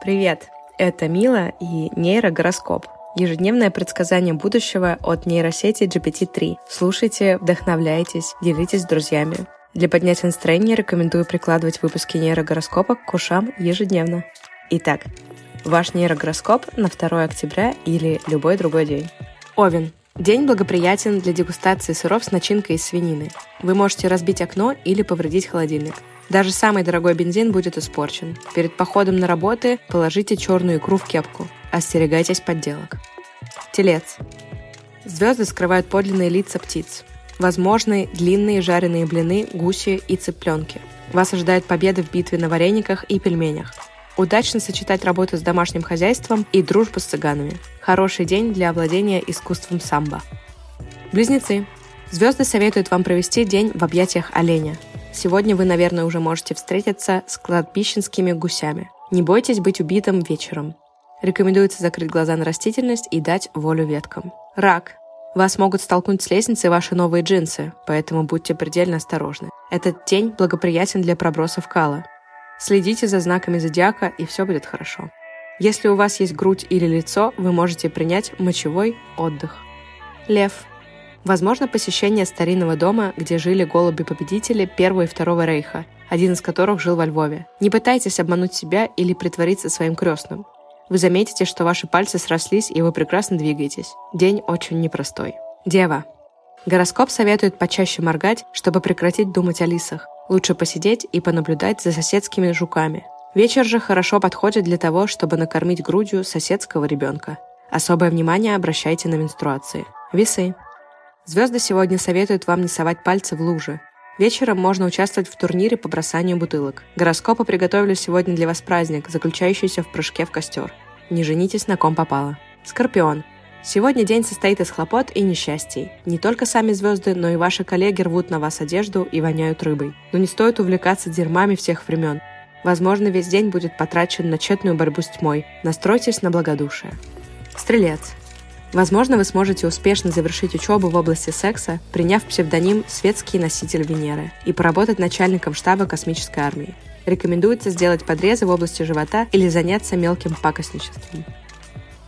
Привет! Это Мила и нейрогороскоп. Ежедневное предсказание будущего от нейросети GPT-3. Слушайте, вдохновляйтесь, делитесь с друзьями. Для поднятия настроения рекомендую прикладывать выпуски нейрогороскопа к ушам ежедневно. Итак, ваш нейрогороскоп на 2 октября или любой другой день. Овен. День благоприятен для дегустации сыров с начинкой из свинины. Вы можете разбить окно или повредить холодильник. Даже самый дорогой бензин будет испорчен. Перед походом на работы положите черную икру в кепку. Остерегайтесь подделок. Телец. Звезды скрывают подлинные лица птиц. Возможны длинные жареные блины, гуси и цыпленки. Вас ожидает победа в битве на варениках и пельменях. Удачно сочетать работу с домашним хозяйством и дружбу с цыганами. Хороший день для овладения искусством самбо. Близнецы. Звезды советуют вам провести день в объятиях оленя. Сегодня вы, наверное, уже можете встретиться с кладбищенскими гусями. Не бойтесь быть убитым вечером. Рекомендуется закрыть глаза на растительность и дать волю веткам. Рак. Вас могут столкнуть с лестницы ваши новые джинсы, поэтому будьте предельно осторожны. Этот день благоприятен для пробросов кала. Следите за знаками зодиака, и все будет хорошо. Если у вас есть грудь или лицо, вы можете принять мочевой отдых. Лев. Возможно, посещение старинного дома, где жили голуби-победители Первого и Второго Рейха, один из которых жил во Львове. Не пытайтесь обмануть себя или притвориться своим крестным. Вы заметите, что ваши пальцы срослись, и вы прекрасно двигаетесь. День очень непростой. Дева. Гороскоп советует почаще моргать, чтобы прекратить думать о лисах. Лучше посидеть и понаблюдать за соседскими жуками. Вечер же хорошо подходит для того, чтобы накормить грудью соседского ребенка. Особое внимание обращайте на менструации. Весы. Звезды сегодня советуют вам не совать пальцы в лужи. Вечером можно участвовать в турнире по бросанию бутылок. Гороскопы приготовили сегодня для вас праздник, заключающийся в прыжке в костер. Не женитесь на ком попало. Скорпион. Сегодня день состоит из хлопот и несчастий. Не только сами звезды, но и ваши коллеги рвут на вас одежду и воняют рыбой. Но не стоит увлекаться дерьмами всех времен. Возможно, весь день будет потрачен на тщетную борьбу с тьмой. Настройтесь на благодушие. Стрелец. Возможно, вы сможете успешно завершить учебу в области секса, приняв псевдоним «Светский носитель Венеры» и поработать начальником штаба космической армии. Рекомендуется сделать подрезы в области живота или заняться мелким пакостничеством.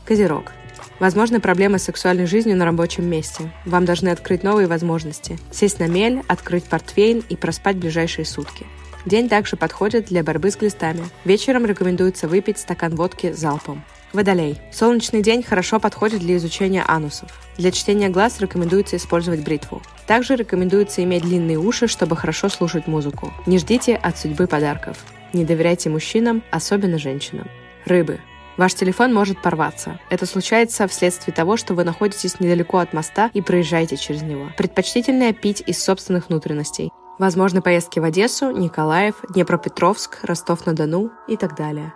Козерог. Возможны проблемы с сексуальной жизнью на рабочем месте. Вам должны открыть новые возможности. Сесть на мель, открыть портфель и проспать ближайшие сутки. День также подходит для борьбы с глистами. Вечером рекомендуется выпить стакан водки залпом. Водолей. Солнечный день хорошо подходит для изучения анусов. Для чтения глаз рекомендуется использовать бритву. Также рекомендуется иметь длинные уши, чтобы хорошо слушать музыку. Не ждите от судьбы подарков. Не доверяйте мужчинам, особенно женщинам. Рыбы. Ваш телефон может порваться. Это случается вследствие того, что вы находитесь недалеко от моста и проезжаете через него. Предпочтительно пить из собственных внутренностей. Возможно поездки в Одессу, Николаев, Днепропетровск, Ростов-на-Дону и так далее.